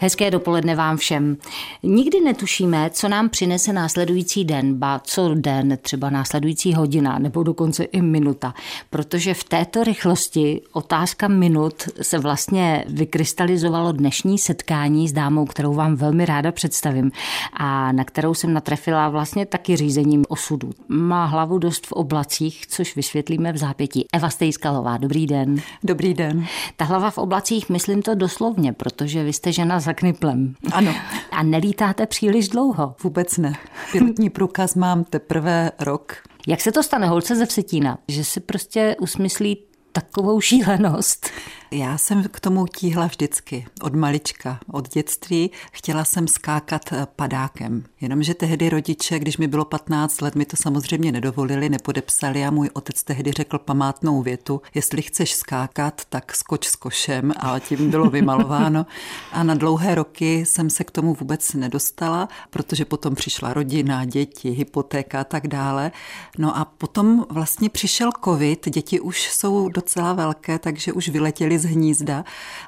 Hezké dopoledne vám všem. Nikdy netušíme, co nám přinese následující den, ba co den, třeba následující hodina nebo dokonce i minuta. Protože v této rychlosti otázka minut se vlastně vykrystalizovalo dnešní setkání s dámou, kterou vám velmi ráda představím a na kterou jsem natrefila vlastně taky řízením osudu. Má hlavu dost v oblacích, což vysvětlíme v zápětí. Eva Stejskalová, dobrý den. Dobrý den. Ta hlava v oblacích, myslím to doslovně, protože vy jste žena za kniplem. Ano. A nelítáte příliš dlouho. Vůbec ne. Pilotní průkaz mám teprve rok. Jak se to stane holce ze Vsetína, že si prostě usmyslí takovou šílenost? Já jsem k tomu tíhla vždycky, od malička, od dětství. Chtěla jsem skákat eh, padákem. Jenomže tehdy rodiče, když mi bylo 15 let, mi to samozřejmě nedovolili, nepodepsali a můj otec tehdy řekl památnou větu, jestli chceš skákat, tak skoč s košem a tím bylo vymalováno. A na dlouhé roky jsem se k tomu vůbec nedostala, protože potom přišla rodina, děti, hypotéka a tak dále. No a potom vlastně přišel covid, děti už jsou docela velké, takže už vyletěli z hnízda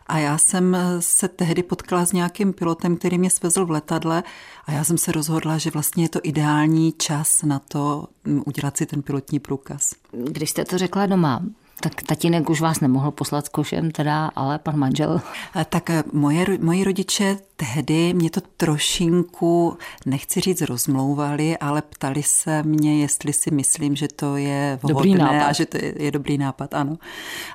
a já jsem se tehdy potkala s nějakým pilotem, který mě svezl v letadle a já jsem se rozhodla, že vlastně je to ideální čas na to mm, udělat si ten pilotní průkaz. Když jste to řekla doma, tak tatínek už vás nemohl poslat s košem teda, ale pan manžel? Tak eh, moje, moji rodiče tehdy mě to trošinku, nechci říct rozmlouvali, ale ptali se mě, jestli si myslím, že to je vhodné a že to je, je dobrý nápad, ano.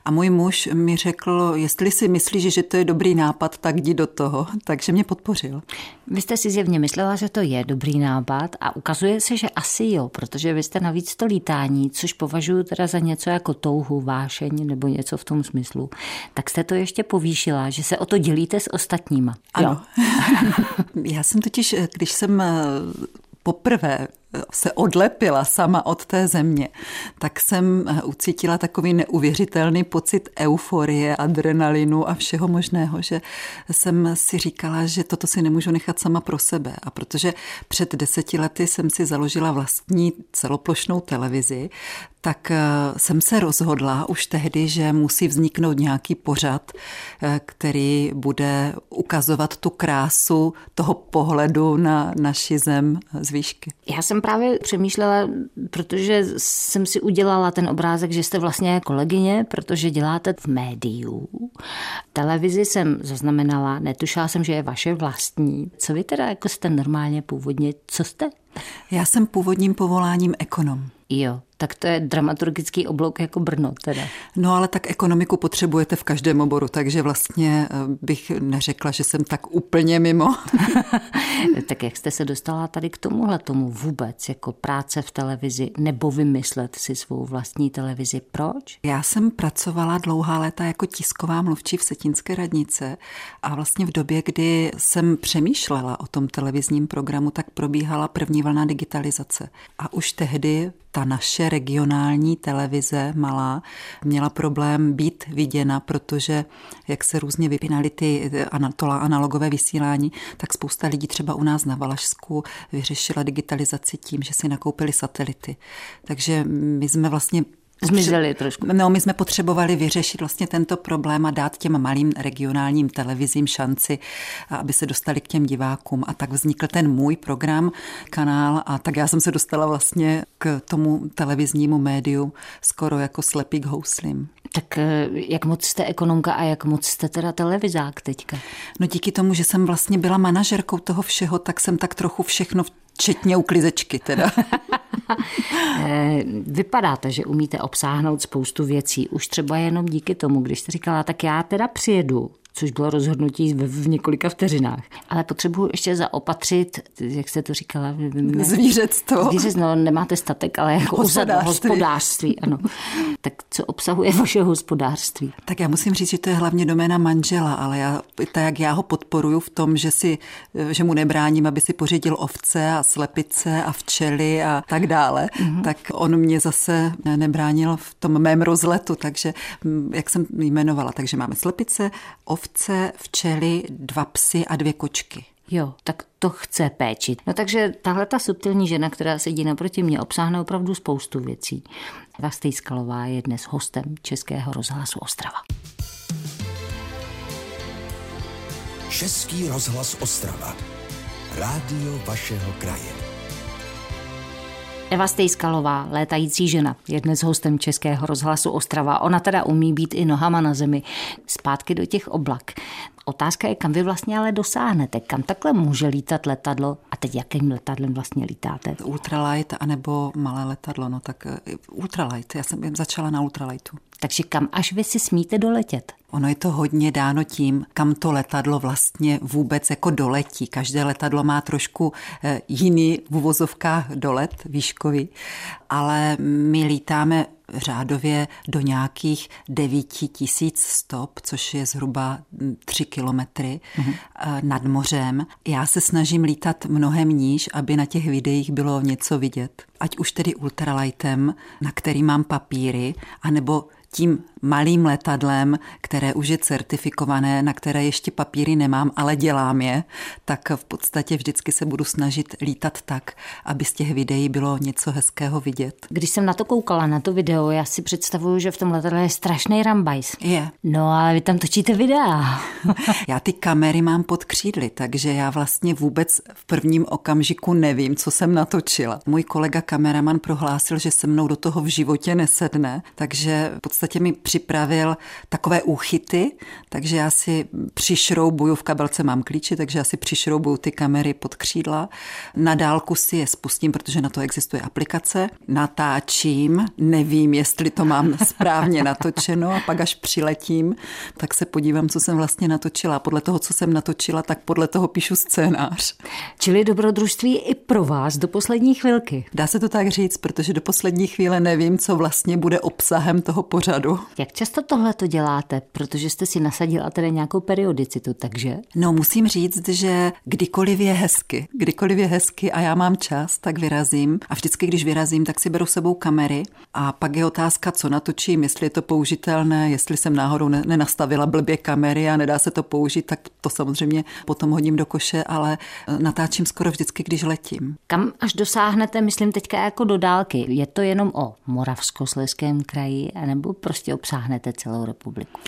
A můj muž mi řekl, jestli si myslíš, že to je dobrý nápad, tak jdi do toho. Takže mě podpořil. Vy jste si zjevně myslela, že to je dobrý nápad a ukazuje se, že asi jo, protože vy jste navíc to lítání, což považuji teda za něco jako touhu, vášeň nebo něco v tom smyslu. Tak jste to ještě povýšila, že se o to dělíte s ostatníma. Ano. Jo. Já jsem totiž, když jsem eh, poprvé se odlepila sama od té země, tak jsem eh, ucítila takový neuvěřitelný pocit euforie, adrenalinu a všeho možného, že jsem si říkala, že toto si nemůžu nechat sama pro sebe. A protože před deseti lety jsem si založila vlastní celoplošnou televizi, tak eh, jsem se rozhodla už tehdy, že musí vzniknout nějaký pořad, eh, který bude ukazovat tu krásu toho pohledu na naši zem z výšky. Já jsem právě přemýšlela, protože jsem si udělala ten obrázek, že jste vlastně kolegyně, protože děláte v médiu. Televizi jsem zaznamenala, netušila jsem, že je vaše vlastní. Co vy teda jako jste normálně původně, co jste? Já jsem původním povoláním ekonom. Jo, tak to je dramaturgický oblouk jako Brno teda. No ale tak ekonomiku potřebujete v každém oboru, takže vlastně eh, bych neřekla, že jsem tak úplně mimo. tak jak jste se dostala tady k tomuhle tomu vůbec, jako práce v televizi, nebo vymyslet si svou vlastní televizi? Proč? Já jsem pracovala dlouhá léta jako tisková mluvčí v Setínské radnice a vlastně v době, kdy jsem přemýšlela o tom televizním programu, tak probíhala první vlna digitalizace. A už tehdy ta naše regionální televize malá měla problém být viděna, protože jak se různě vypínaly ty to analogové vysílání, tak spousta lidí třeba u nás na Valašsku vyřešila digitalizaci tím, že si nakoupili satelity. Takže my jsme vlastně Zmizeli trošku. No, my jsme potřebovali vyřešit vlastně tento problém a dát těm malým regionálním televizím šanci, aby se dostali k těm divákům. A tak vznikl ten můj program, kanál a tak já jsem se dostala vlastně k tomu televiznímu médiu skoro jako slepý k houslím. Tak eh, jak moc jste ekonomka a jak moc jste teda televizák teďka? No díky tomu, že jsem vlastně byla manažerkou toho všeho, tak jsem tak trochu všechno včetně uklizečky teda. Eh, vypadáte, že umíte obsáhnout spoustu věcí. Už třeba jenom díky tomu, když jste říkala, tak já teda přijedu což bylo rozhodnutí v, v několika vteřinách. Ale potřebuji ještě zaopatřit, jak jste to říkala? Zvířectvo. Zvířec, no nemáte statek, ale jako hospodářství. hospodářství. Ano. Tak co obsahuje vaše hospodářství? Tak já musím říct, že to je hlavně doména manžela, ale já, tak jak já ho podporuju v tom, že, si, že mu nebráním, aby si pořídil ovce a slepice a včely a tak dále, mm-hmm. tak on mě zase nebránil v tom mém rozletu, takže jak jsem jmenovala, takže máme slepice, ovce, ovce, včely, dva psy a dvě kočky. Jo, tak to chce péčit. No takže tahle ta subtilní žena, která sedí naproti mě, obsáhne opravdu spoustu věcí. Eva Stejskalová je dnes hostem Českého rozhlasu Ostrava. Český rozhlas Ostrava. Rádio vašeho kraje. Eva Stejskalová, létající žena, je dnes hostem Českého rozhlasu Ostrava. Ona teda umí být i nohama na zemi. Zpátky do těch oblak. Otázka je, kam vy vlastně ale dosáhnete, kam takhle může lítat letadlo a teď jakým letadlem vlastně lítáte? Ultralight anebo malé letadlo, no tak eh, ultralight, já jsem začala na ultralightu. Takže kam až vy si smíte doletět? Ono je to hodně dáno tím, kam to letadlo vlastně vůbec jako doletí. Každé letadlo má trošku eh, jiný v uvozovkách dolet výškový, ale my lítáme řádově do nějakých 9 tisíc stop, což je zhruba 3 kilometry mm-hmm. nad mořem. Já se snažím lítat mnohem níž, aby na těch videích bylo něco vidět. Ať už tedy ultralightem, na který mám papíry, anebo tím malým letadlem, které už je certifikované, na které ještě papíry nemám, ale dělám je, tak v podstatě vždycky se budu snažit lítat tak, aby z těch videí bylo něco hezkého vidět. Když jsem na to koukala, na to video, já si představuju, že v tom letadle je strašný rambajs. Je. No ale vy tam točíte videa. já ty kamery mám pod křídly, takže já vlastně vůbec v prvním okamžiku nevím, co jsem natočila. Můj kolega kameraman prohlásil, že se mnou do toho v životě nesedne, takže v podstatě mi připravil takové úchyty, takže já si přišroubuju, v kabelce mám klíče, takže já si přišroubuju ty kamery pod křídla. Na dálku si je spustím, protože na to existuje aplikace. Natáčím, nevím, jestli to mám správně natočeno a pak až přiletím, tak se podívám, co jsem vlastně natočila. Podle toho, co jsem natočila, tak podle toho píšu scénář. Čili dobrodružství i pro vás do poslední chvilky. Dá se to tak říct, protože do poslední chvíle nevím, co vlastně bude obsahem toho pořadu. Jak často tohle to děláte? Protože jste si nasadila tedy nějakou periodicitu, takže? No musím říct, že kdykoliv je hezky, kdykoliv je hezky a já mám čas, tak vyrazím. A vždycky, když vyrazím, tak si beru sebou kamery a pak je otázka, co natočím, jestli je to použitelné, jestli jsem náhodou nenastavila blbě kamery a nedá se to použít, tak to samozřejmě potom hodím do koše, ale e, natáčím skoro vždycky, když letím. Kam až dosáhnete, myslím teďka jako do dálky? Je to jenom o Moravskoslezském kraji, nebo prostě obsáhnete celou republiku?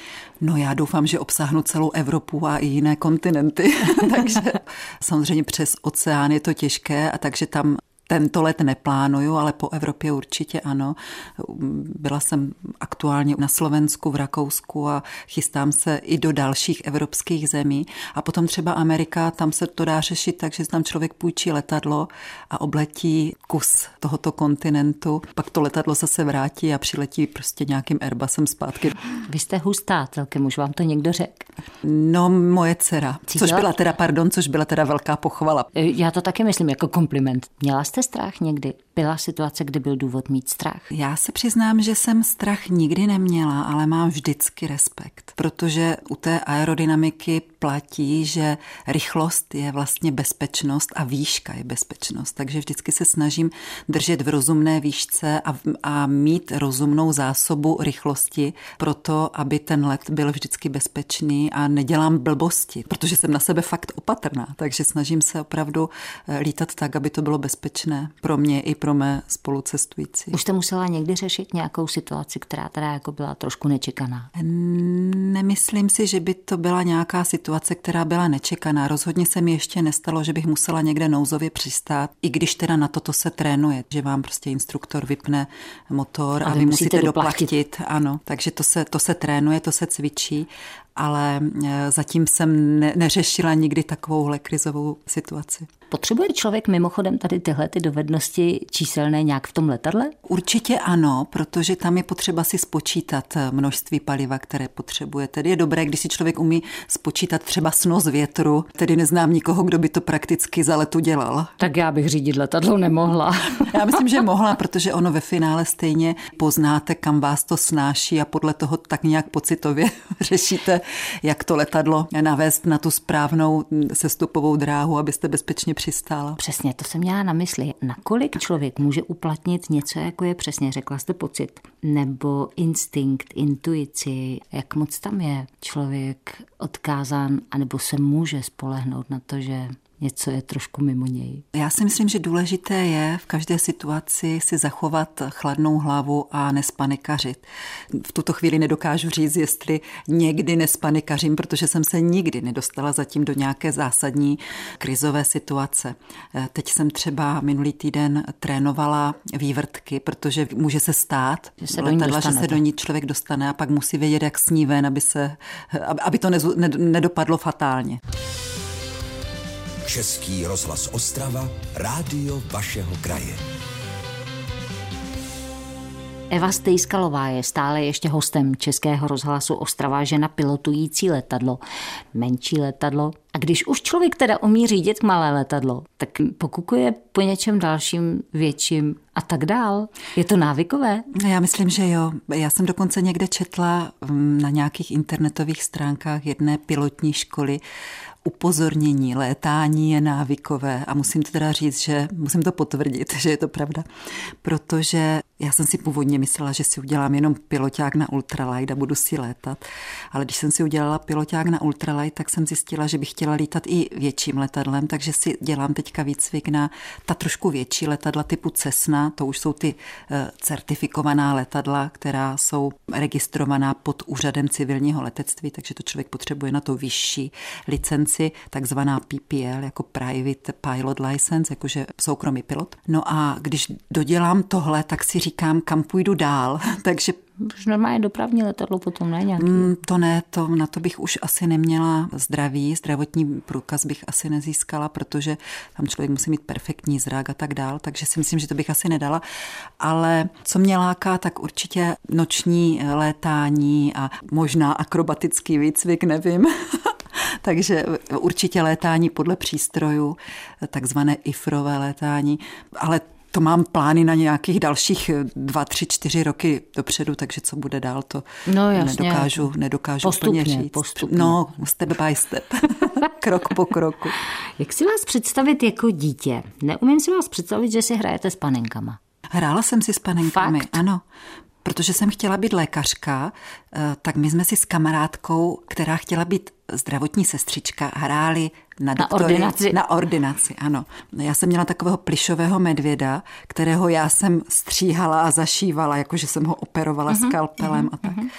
No já doufám, že obsáhnu celou Evropu a i jiné kontinenty. takže samozřejmě přes oceán je to těžké a takže tam tento let neplánuju, ale po Evropě určitě ano. Byla jsem aktuálně na Slovensku, v Rakousku a chystám se i do dalších evropských zemí. A potom třeba Amerika, tam se to dá řešit tak, že tam člověk půjčí letadlo a obletí kus tohoto kontinentu. Pak to letadlo zase vrátí a přiletí prostě nějakým Airbusem zpátky. Vy jste hustá celkem, už vám to někdo řekl? No, moje dcera. Cítila? Což byla teda, pardon, což byla teda velká pochvala. Já to taky myslím jako kompliment. Měla jste strach někdy? Byla situace, kdy byl důvod mít strach? Já se přiznám, že jsem strach nikdy neměla, ale mám vždycky respekt, protože u té aerodynamiky platí, že rychlost je vlastně bezpečnost a výška je bezpečnost. Takže vždycky se snažím držet v rozumné výšce a, a mít rozumnou zásobu rychlosti pro to, aby ten let byl vždycky bezpečný a nedělám blbosti, protože jsem na sebe fakt opatrná. Takže snažím se opravdu eh, lítat tak, aby to bylo bezpečné pro mě i pro mé spolucestující. Už jste musela někdy řešit nějakou situaci, která teda jako byla trošku nečekaná? Nemyslím si, že by to byla nějaká situace, která byla nečekaná. Rozhodně se mi ještě nestalo, že bych musela někde nouzově přistát, i když teda na toto se trénuje, že vám prostě instruktor vypne motor a, a vy musíte, musíte doplatit. doplatit. Ano, takže to se, to se trénuje, to se cvičí ale e, zatím jsem ne, neřešila nikdy takovouhle krizovou situaci. Potřebuje člověk mimochodem tady tyhle ty dovednosti číselné nějak v tom letadle? Určitě ano, protože tam je potřeba si spočítat e, množství paliva, které potřebuje. Tedy je dobré, když si člověk umí spočítat třeba snos větru, tedy neznám nikoho, kdo by to prakticky za letu dělal. Tak já bych řídit letadlo nemohla. já myslím, že mohla, protože ono ve finále stejně poznáte, kam vás to snáší a podle toho tak nějak pocitově řešíte, jak to letadlo navést na tu správnou sestupovou dráhu, abyste bezpečně přistála. Přesně, to jsem měla na mysli. Nakolik člověk může uplatnit něco, jako je přesně, řekla jste pocit, nebo instinkt, intuici, jak moc tam je člověk odkázán, anebo se může spolehnout na to, že něco je trošku mimo něj? Já si myslím, že důležité je v každé situaci si zachovat chladnou hlavu a nespanikařit. V tuto chvíli nedokážu říct, jestli někdy nespanikařím, protože jsem se nikdy nedostala zatím do nějaké zásadní krizové situace. Eh, teď jsem třeba minulý týden trénovala vývrtky, protože může se stát, že se, do ní, letadla, že se do ní člověk dostane a pak musí vědět, jak sní ven, aby, se, aby to nedopadlo fatálně. Český rozhlas Ostrava, rádio vašeho kraje. Eva Stejskalová je stále ještě hostem Českého rozhlasu Ostrava, žena pilotující letadlo, menší letadlo. A když už člověk teda umí řídit malé letadlo, tak pokukuje po něčem dalším, větším a tak dál. Je to návykové? Já myslím, že jo. Já jsem dokonce někde četla mm, na nějakých internetových stránkách jedné pilotní školy upozornění, létání je návykové a musím to teda říct, že musím to potvrdit, že je to pravda, protože já jsem si původně myslela, že si udělám jenom piloťák na ultralight a budu si létat, ale když jsem si udělala piloťák na ultralight, tak jsem zjistila, že bych chtěla lítat i větším letadlem, takže si dělám teďka výcvik na ta trošku větší letadla typu Cessna, to už jsou ty eh, certifikovaná letadla, která jsou registrovaná pod úřadem civilního letectví, takže to člověk potřebuje na to vyšší licenci, takzvaná PPL, jako Private Pilot License, jakože soukromý pilot. No a když dodělám tohle, tak si říkám, kam půjdu dál, takže už normálně dopravní letadlo potom, ne nějaký? Mm, to ne, to, na to bych už asi neměla zdraví, zdravotní průkaz bych asi nezískala, protože tam člověk musí mít perfektní zrak a tak dál, takže si myslím, že to bych asi nedala. Ale co mě láká, tak určitě noční létání a možná akrobatický výcvik, nevím. takže určitě létání podle přístrojů, takzvané ifrové létání, ale to mám plány na nějakých dalších dva, tři, čtyři roky dopředu, takže co bude dál, to no, jasně. nedokážu, nedokážu postupně, úplně říct. Postupně. No, step by step, krok po kroku. Jak si vás představit jako dítě? Neumím si vás představit, že si hrajete s panenkama. Hrála jsem si s panenkami, Fakt? ano protože jsem chtěla být lékařka, eh, tak my jsme si s kamarádkou, která chtěla být zdravotní sestřička, hráli na, na ordinaci. Na ordinaci, ano. Já jsem měla takového plišového medvěda, kterého já jsem stříhala a zašívala, jakože jsem ho operovala uh-huh, skalpelem uh-huh, a tak. Uh-huh.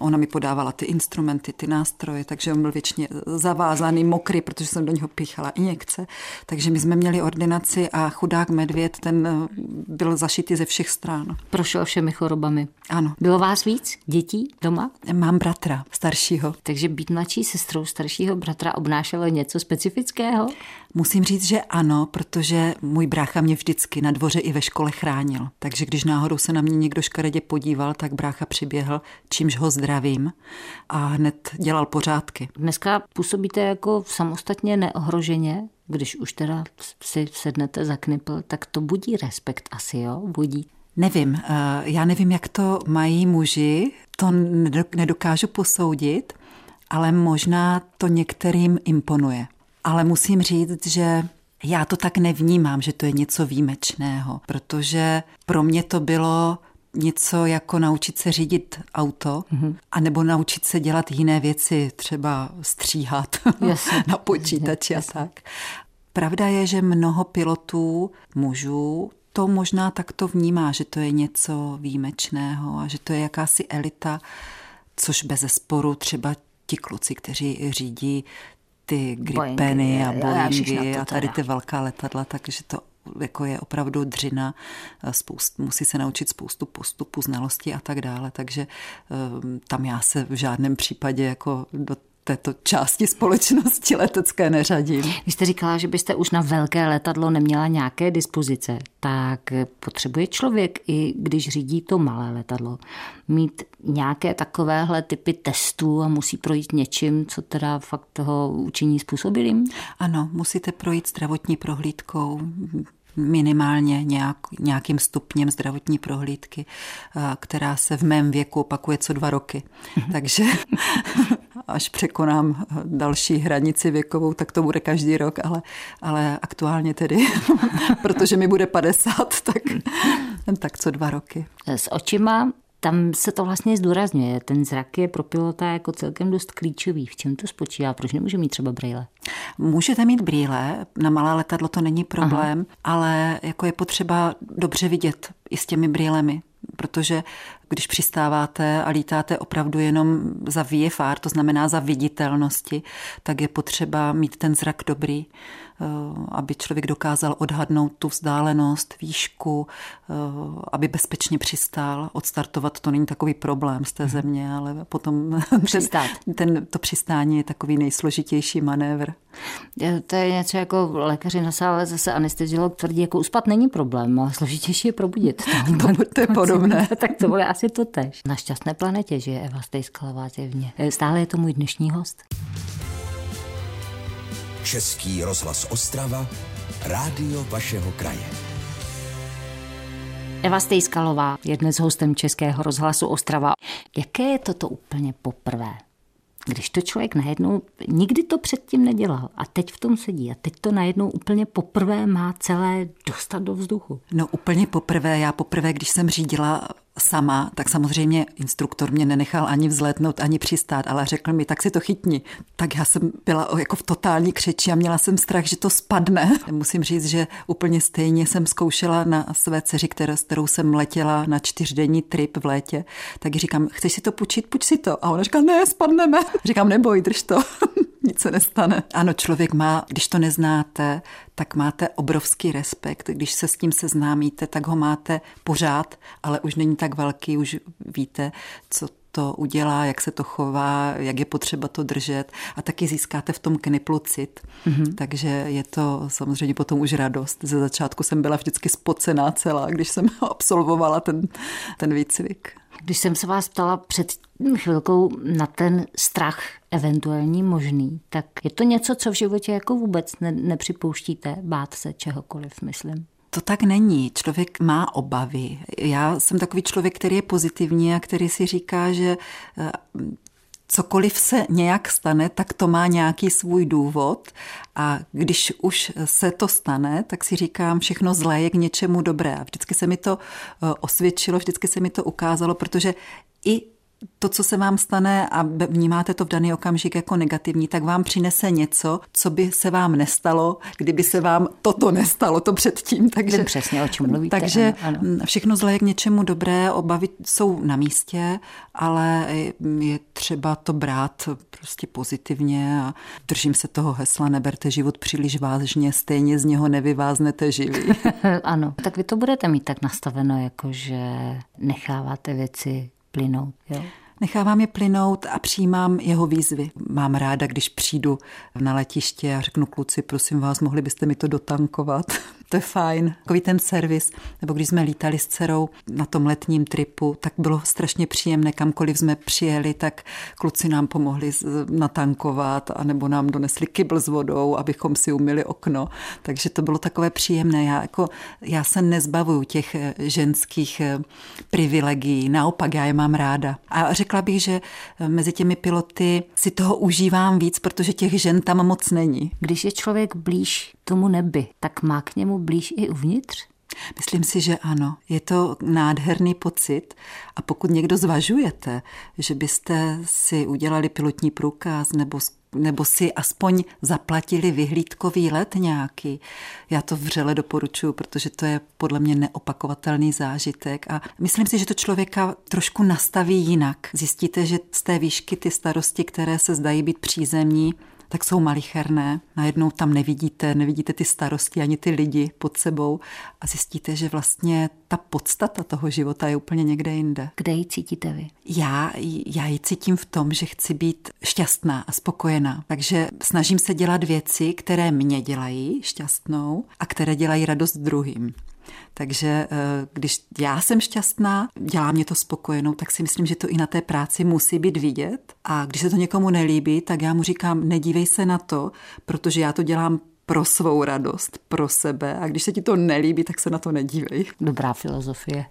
Ona mi podávala ty instrumenty, ty nástroje, takže on byl většině zavázaný, mokrý, protože jsem do něho píchala injekce. Takže my jsme měli ordinaci a chudák medvěd, ten eh, byl zašitý ze všech stran. Prošel všemi chorobami. Ano. Bylo vás víc dětí doma? Mám bratra staršího. Takže být mladší sestrou staršího bratra obnášelo něco specifického? Musím říct, že ano, protože můj brácha mě vždycky na dvoře i ve škole chránil. Takže když náhodou se na mě někdo škaredě podíval, tak brácha přiběhl, čímž ho zdravím a hned dělal pořádky. Dneska působíte jako samostatně neohroženě, když už teda si sednete za knipl, tak to budí respekt asi, jo? Budí. Nevím, eh, já nevím, jak to mají muži, to nedokážu posoudit, ale možná to některým imponuje. Ale musím říct, že já to tak nevnímám, že to je něco výjimečného, protože pro mě to bylo něco jako naučit se řídit auto, mm-hmm. anebo naučit se dělat jiné věci, třeba stříhat na počítači a tak. Pravda je, že mnoho pilotů, mužů, to možná takto vnímá, že to je něco výjimečného a že to je jakási elita, což bez sporu třeba ti kluci, kteří řídí ty gripeny a Boeingy a tady ty velká letadla, takže to jako je opravdu dřina, spoust, musí se naučit spoustu postupů, znalostí a tak dále, takže um, tam já se v žádném případě jako do této části společnosti letecké neřadím. Vy jste říkala, že byste už na velké letadlo neměla nějaké dispozice, tak potřebuje člověk, i když řídí to malé letadlo, mít nějaké takovéhle typy testů a musí projít něčím, co teda fakt toho učiní způsobilým? Ano, musíte projít zdravotní prohlídkou, minimálně nějak, nějakým stupněm zdravotní prohlídky, která se v mém věku opakuje co dva roky. Mhm. Takže až překonám další hranici věkovou, tak to bude každý rok, ale, ale aktuálně tedy, protože mi bude 50, tak, tak co dva roky. S očima tam se to vlastně zdůrazňuje. Ten zrak je pro pilota jako celkem dost klíčový. V čem to spočívá? Proč nemůže mít třeba brýle? Můžete mít brýle, na malé letadlo to není problém, Aha. ale jako je potřeba dobře vidět i s těmi brýlemi protože když přistáváte a lítáte opravdu jenom za VFR, to znamená za viditelnosti, tak je potřeba mít ten zrak dobrý. Eh, aby člověk dokázal odhadnout tu vzdálenost, výšku, eh, aby bezpečně přistál. Odstartovat to není takový problém z té mhm. země, ale potom Přistát. ten, ten, to přistání je takový nejsložitější manévr. To je něco jako lékaři na sále, zase anesteziolog tvrdí, jako uspat není problém, ale složitější je probudit. to, to je podobné. tak to bude asi to tež. Na šťastné planetě žije Eva Stejskalová těvně. Stále je to můj dnešní host. Český rozhlas Ostrava, rádio vašeho kraje. Eva Stejskalová je dnes hostem Českého rozhlasu Ostrava. Jaké je toto úplně poprvé? Když to člověk najednou, nikdy to předtím nedělal a teď v tom sedí a teď to najednou úplně poprvé má celé dostat do vzduchu. No úplně poprvé, já poprvé, když jsem řídila sama, tak samozřejmě instruktor mě nenechal ani vzlétnout, ani přistát, ale řekl mi, tak si to chytni. Tak já jsem byla jako v totální křeči a měla jsem strach, že to spadne. Musím říct, že úplně stejně jsem zkoušela na své dceři, které, s kterou jsem letěla na čtyřdenní trip v létě, tak říkám, chceš si to půjčit, půjč si to. A ona říká, ne, spadneme. Říkám, neboj, drž to. nic se nestane. Ano, člověk má, když to neznáte, tak máte obrovský respekt. Když se s tím seznámíte, tak ho máte pořád, ale už není tak velký, už víte, co to udělá, jak se to chová, jak je potřeba to držet a taky získáte v tom kniplu cit. Mm-hmm. Takže je to samozřejmě potom už radost. Ze začátku jsem byla vždycky spocená celá, když jsem absolvovala ten, ten výcvik. Když jsem se vás ptala před chvilkou na ten strach eventuální možný, tak je to něco, co v životě jako vůbec ne, nepřipouštíte, bát se čehokoliv, myslím. To tak není. Člověk má obavy. Já jsem takový člověk, který je pozitivní a který si říká, že eh, cokoliv se nějak stane, tak to má nějaký svůj důvod a když už se to stane, tak si říkám, všechno zlé je k něčemu dobré. A vždycky se mi to eh, osvědčilo, vždycky se mi to ukázalo, protože i to, co se vám stane a vnímáte to v daný okamžik jako negativní, tak vám přinese něco, co by se vám nestalo, kdyby se vám toto nestalo, to předtím. Takže, Vím přesně, o čem mluvíte. Takže ano, ano. všechno zlé je k něčemu dobré, obavy jsou na místě, ale je třeba to brát prostě pozitivně a držím se toho hesla, neberte život příliš vážně, stejně z něho nevyváznete živý. ano, tak vy to budete mít tak nastaveno, jako že necháváte věci plynout. Jo? Nechávám je plynout a přijímám jeho výzvy. Mám ráda, když přijdu na letiště a řeknu kluci, prosím vás, mohli byste mi to dotankovat. To je fajn. Takový ten servis. Nebo když jsme lítali s dcerou na tom letním tripu, tak bylo strašně příjemné, kamkoliv jsme přijeli, tak kluci nám pomohli natankovat, anebo nám donesli kybl s vodou, abychom si umili okno. Takže to bylo takové příjemné. Já, jako, já se nezbavuju těch eh, ženských eh, privilegií, naopak já je mám ráda. A řekla bych, že eh, mezi těmi piloty si toho užívám víc, protože těch žen tam moc není. Když je člověk blíž tomu nebi, tak má k němu blíž i uvnitř? Myslím si, že ano. Je to nádherný pocit a pokud někdo zvažujete, že byste si udělali pilotní průkaz nebo nebo si aspoň zaplatili vyhlídkový let nějaký. Já to vřele doporučuji, protože to je podle mě neopakovatelný zážitek a myslím si, že to člověka trošku nastaví jinak. Zjistíte, že z té výšky ty starosti, které se zdají být přízemní, tak jsou malicherné. Najednou tam nevidíte, nevidíte ty starosti ani ty lidi pod sebou a zjistíte, že vlastně ta podstata toho života je úplně někde jinde. Kde ji cítíte vy? Já, já ji cítím v tom, že chci být šťastná a spokojená. Takže snažím se dělat věci, které mě dělají šťastnou a které dělají radost druhým. Takže eh, když já jsem šťastná, dělá mě to spokojenou, tak si myslím, že to i na té práci musí být vidět. A když se to někomu nelíbí, tak já mu říkám, nedívej se na to, protože já to dělám pro svou radost, pro sebe. A když se ti to nelíbí, tak se na to nedívej. Dobrá filozofie.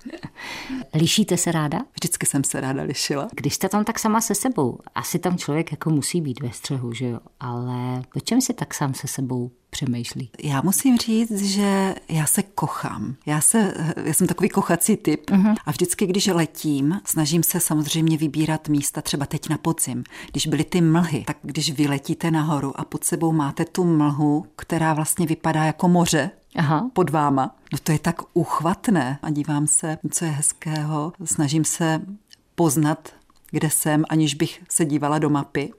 Lišíte se ráda? Vždycky jsem se ráda lišila. Když jste tam tak sama se sebou, asi tam člověk jako musí být ve střehu, že jo? Ale po čem si tak sám se sebou přemýšlí? Já musím říct, že já se kochám. Já, se, já jsem takový kochací typ uh-huh. a vždycky, když letím, snažím se samozřejmě vybírat místa třeba teď na podzim. Když byly ty mlhy, tak když vyletíte nahoru a pod sebou máte tu mlhu, která vlastně vypadá jako moře, Aha. pod váma. No to je tak uchvatné a dívám se, co je hezkého. Snažím se poznat kde jsem, aniž bych se dívala do mapy.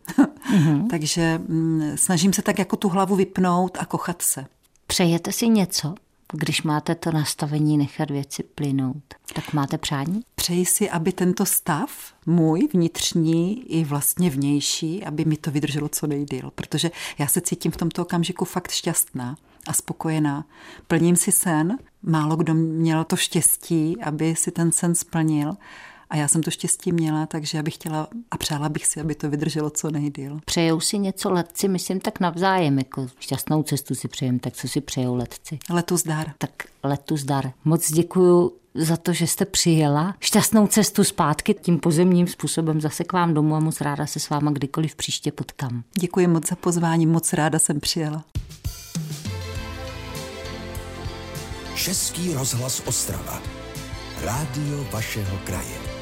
Mm-hmm. Takže mm, snažím se tak jako tu hlavu vypnout a kochat se. Přejete si něco, když máte to nastavení nechat věci plynout? Tak máte přání? Přeji si, aby tento stav, můj vnitřní i vlastně vnější, aby mi to vydrželo co nejdýl, protože já se cítím v tomto okamžiku fakt šťastná a spokojená. Plním si sen, málo kdo měl to štěstí, aby si ten sen splnil a já jsem to štěstí měla, takže já bych chtěla a přála bych si, aby to vydrželo co nejdýl. Přejou si něco letci, myslím tak navzájem, jako šťastnou cestu si přejem, tak co si přejou letci? Letu zdar. Tak letu zdar. Moc děkuju za to, že jste přijela. Šťastnou cestu zpátky tím pozemním způsobem zase k vám domů a moc ráda se s váma kdykoliv příště potkám. Děkuji moc za pozvání, moc ráda jsem přijela. Český rozhlas Ostrava. Rádio vašeho kraje.